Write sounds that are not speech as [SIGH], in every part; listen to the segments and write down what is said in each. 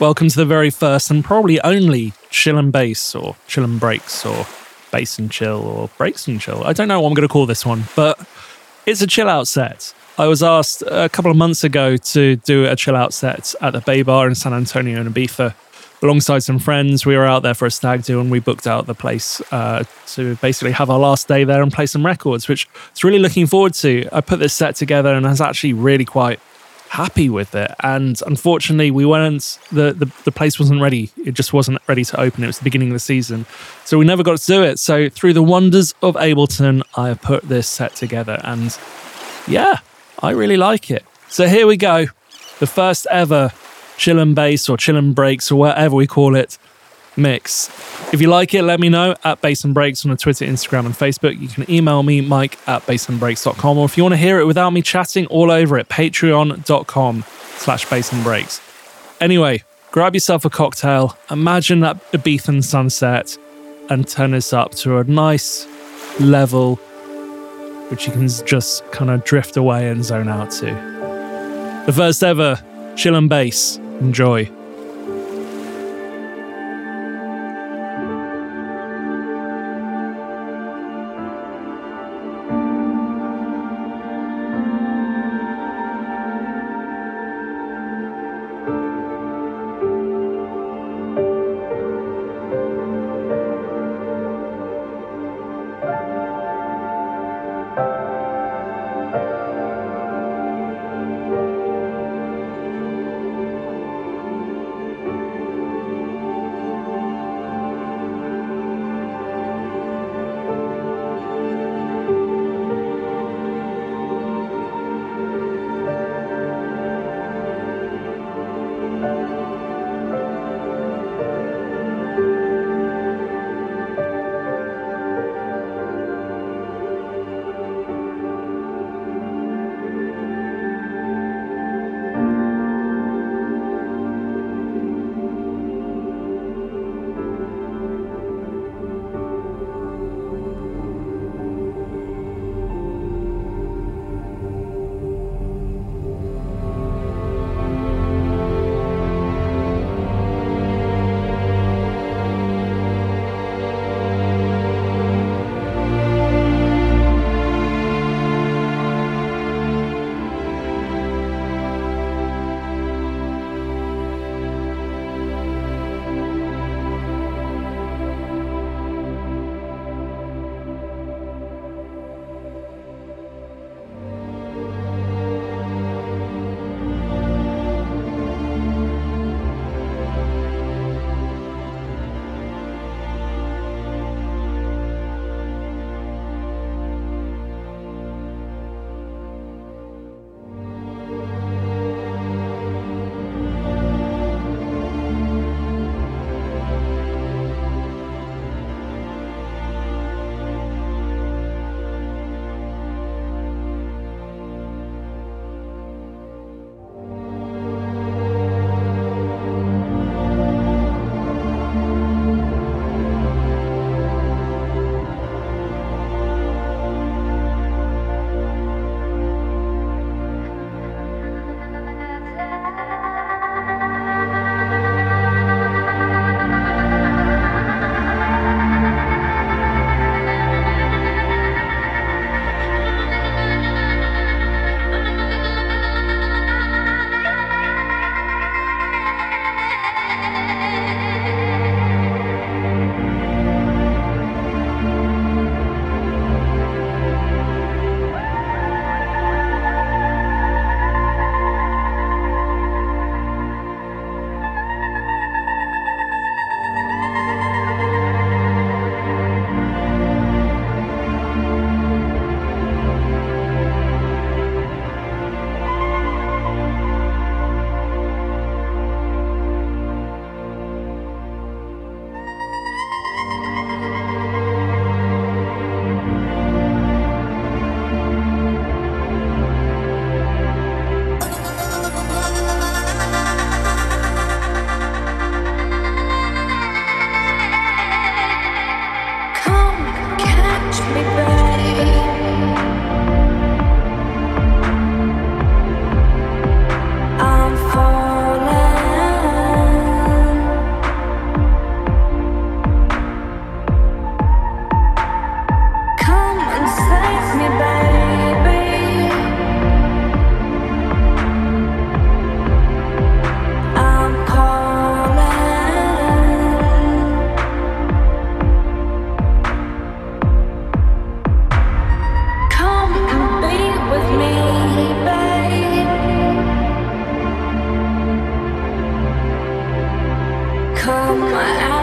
Welcome to the very first and probably only chill and bass or chill and breaks or bass and chill or breaks and chill. I don't know what I'm going to call this one, but it's a chill out set. I was asked a couple of months ago to do a chill out set at the Bay Bar in San Antonio and Ibiza alongside some friends. We were out there for a stag do and we booked out the place uh, to basically have our last day there and play some records, which it's really looking forward to. I put this set together and I was actually really quite happy with it. And unfortunately, we weren't, the, the, the place wasn't ready. It just wasn't ready to open. It was the beginning of the season. So we never got to do it. So through the wonders of Ableton, I have put this set together. And yeah, I really like it. So here we go. The first ever chill and bass or chill and breaks or whatever we call it mix. If you like it, let me know at Bass and Breaks on the Twitter, Instagram, and Facebook. You can email me, mike at bassandbreaks.com, or if you want to hear it without me chatting all over it, patreon.com slash bass and breaks. Anyway, grab yourself a cocktail, imagine that Ibithan sunset, and turn this up to a nice level which you can just kind of drift away and zone out to. The first ever chill and bass. Enjoy. my eyes.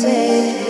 said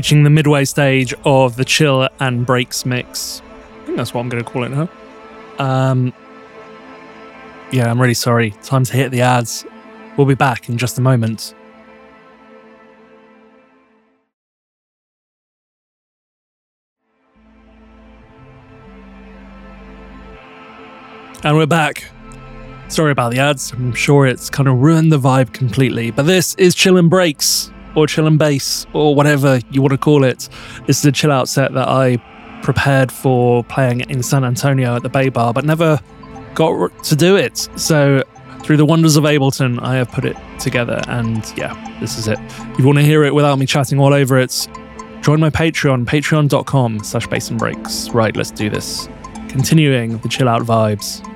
reaching the midway stage of the chill and breaks mix. I think that's what I'm going to call it now. Um, yeah, I'm really sorry. Time to hit the ads. We'll be back in just a moment. And we're back. Sorry about the ads. I'm sure it's kind of ruined the vibe completely. But this is Chill and Breaks, or Chill and Bass, or whatever you want to call it. This is a chill out set that I prepared for playing in San Antonio at the Bay Bar, but never got to do it. So, through the wonders of Ableton, I have put it together. And yeah, this is it. If you want to hear it without me chatting all over it, join my Patreon, patreon.com slash bass and breaks. Right, let's do this. Continuing the chill out vibes.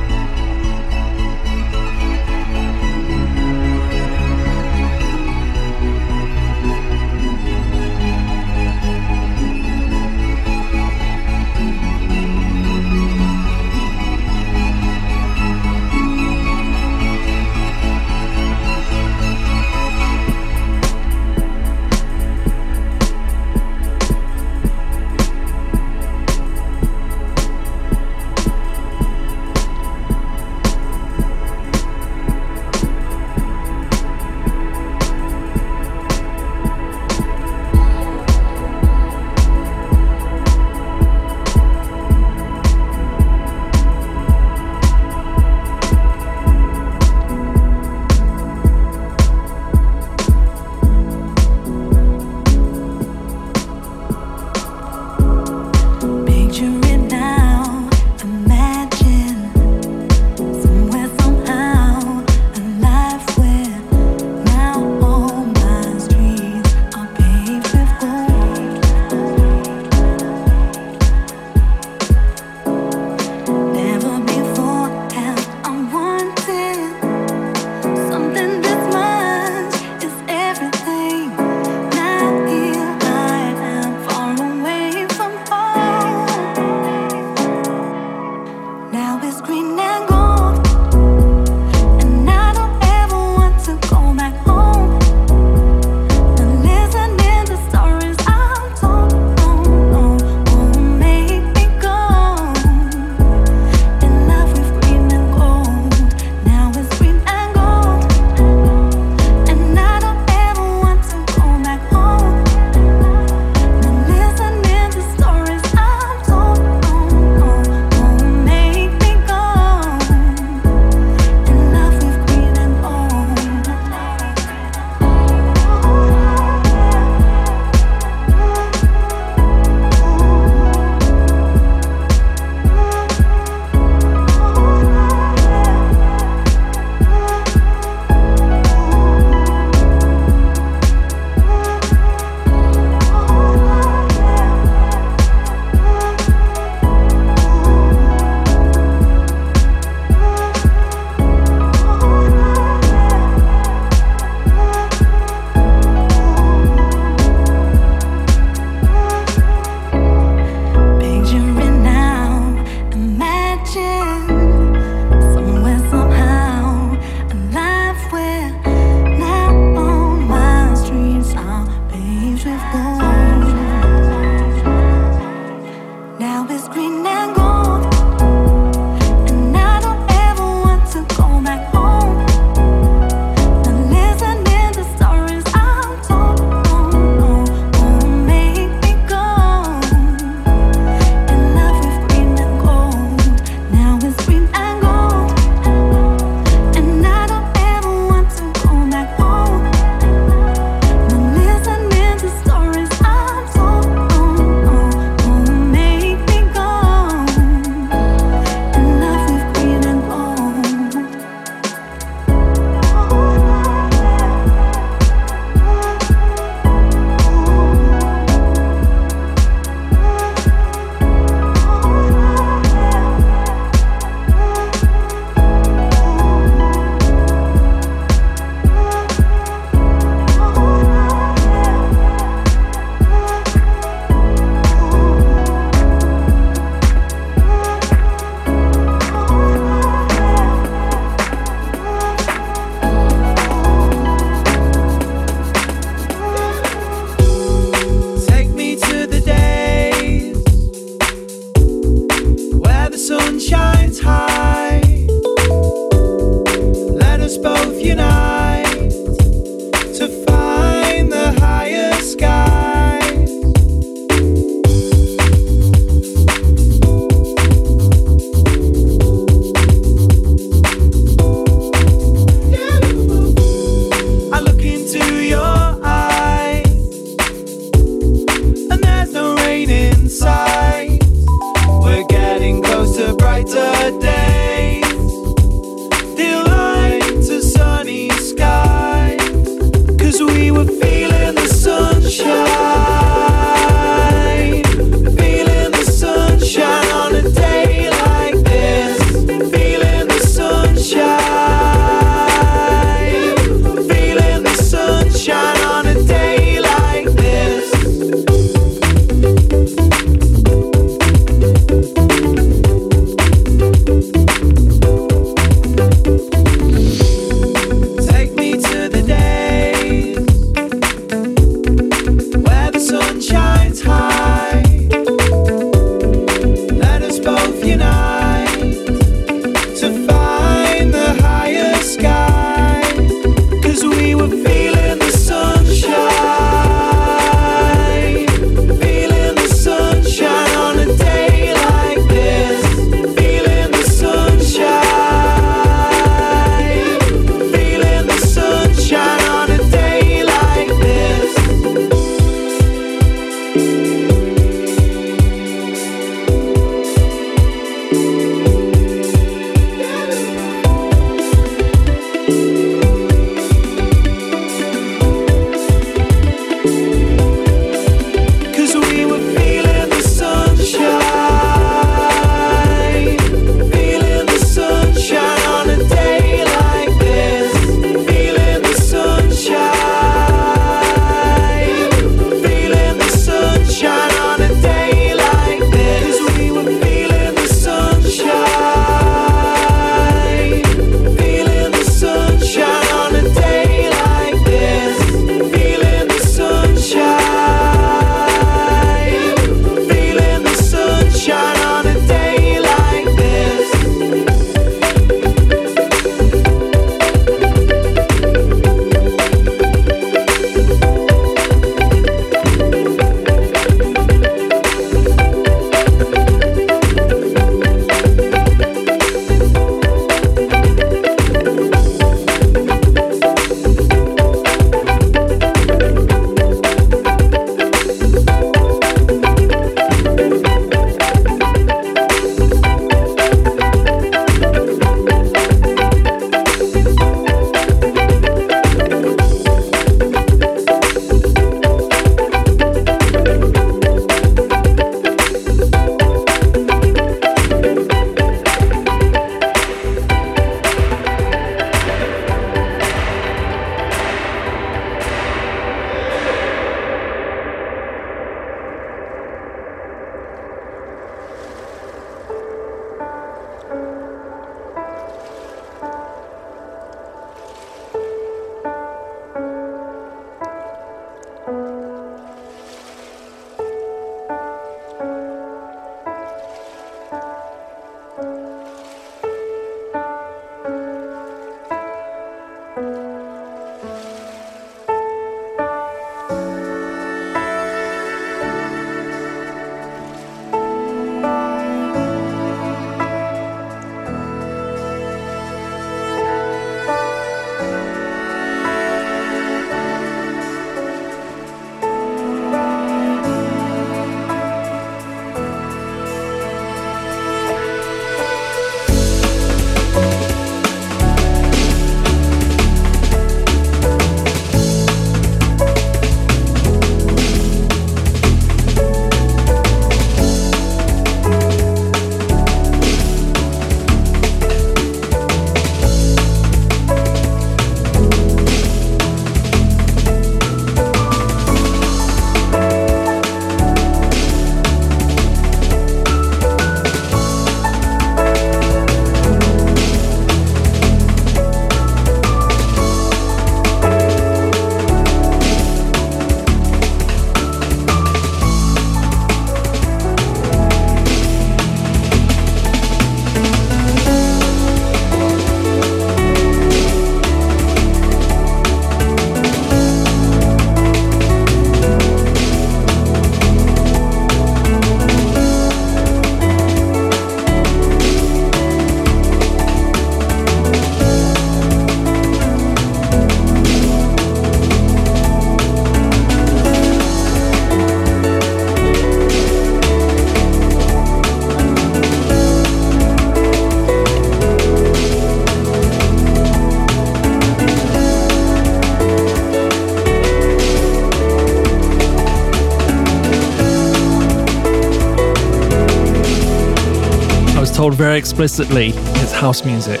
Very explicitly it's house music.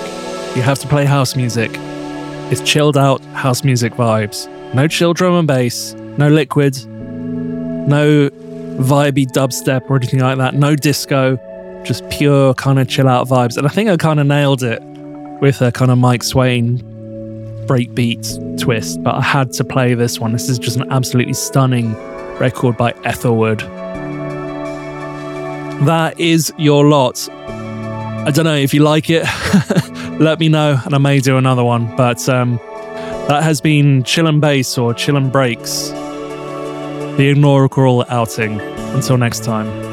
You have to play house music. It's chilled out house music vibes. No chill drum and bass, no liquid, no vibey dubstep or anything like that, no disco, just pure kind of chill out vibes. And I think I kind of nailed it with a kind of Mike Swain breakbeat twist, but I had to play this one. This is just an absolutely stunning record by Ethelwood. That is your lot. I don't know if you like it. [LAUGHS] Let me know, and I may do another one. But um, that has been Chill and Bass or Chill and Breaks, the inaugural outing. Until next time.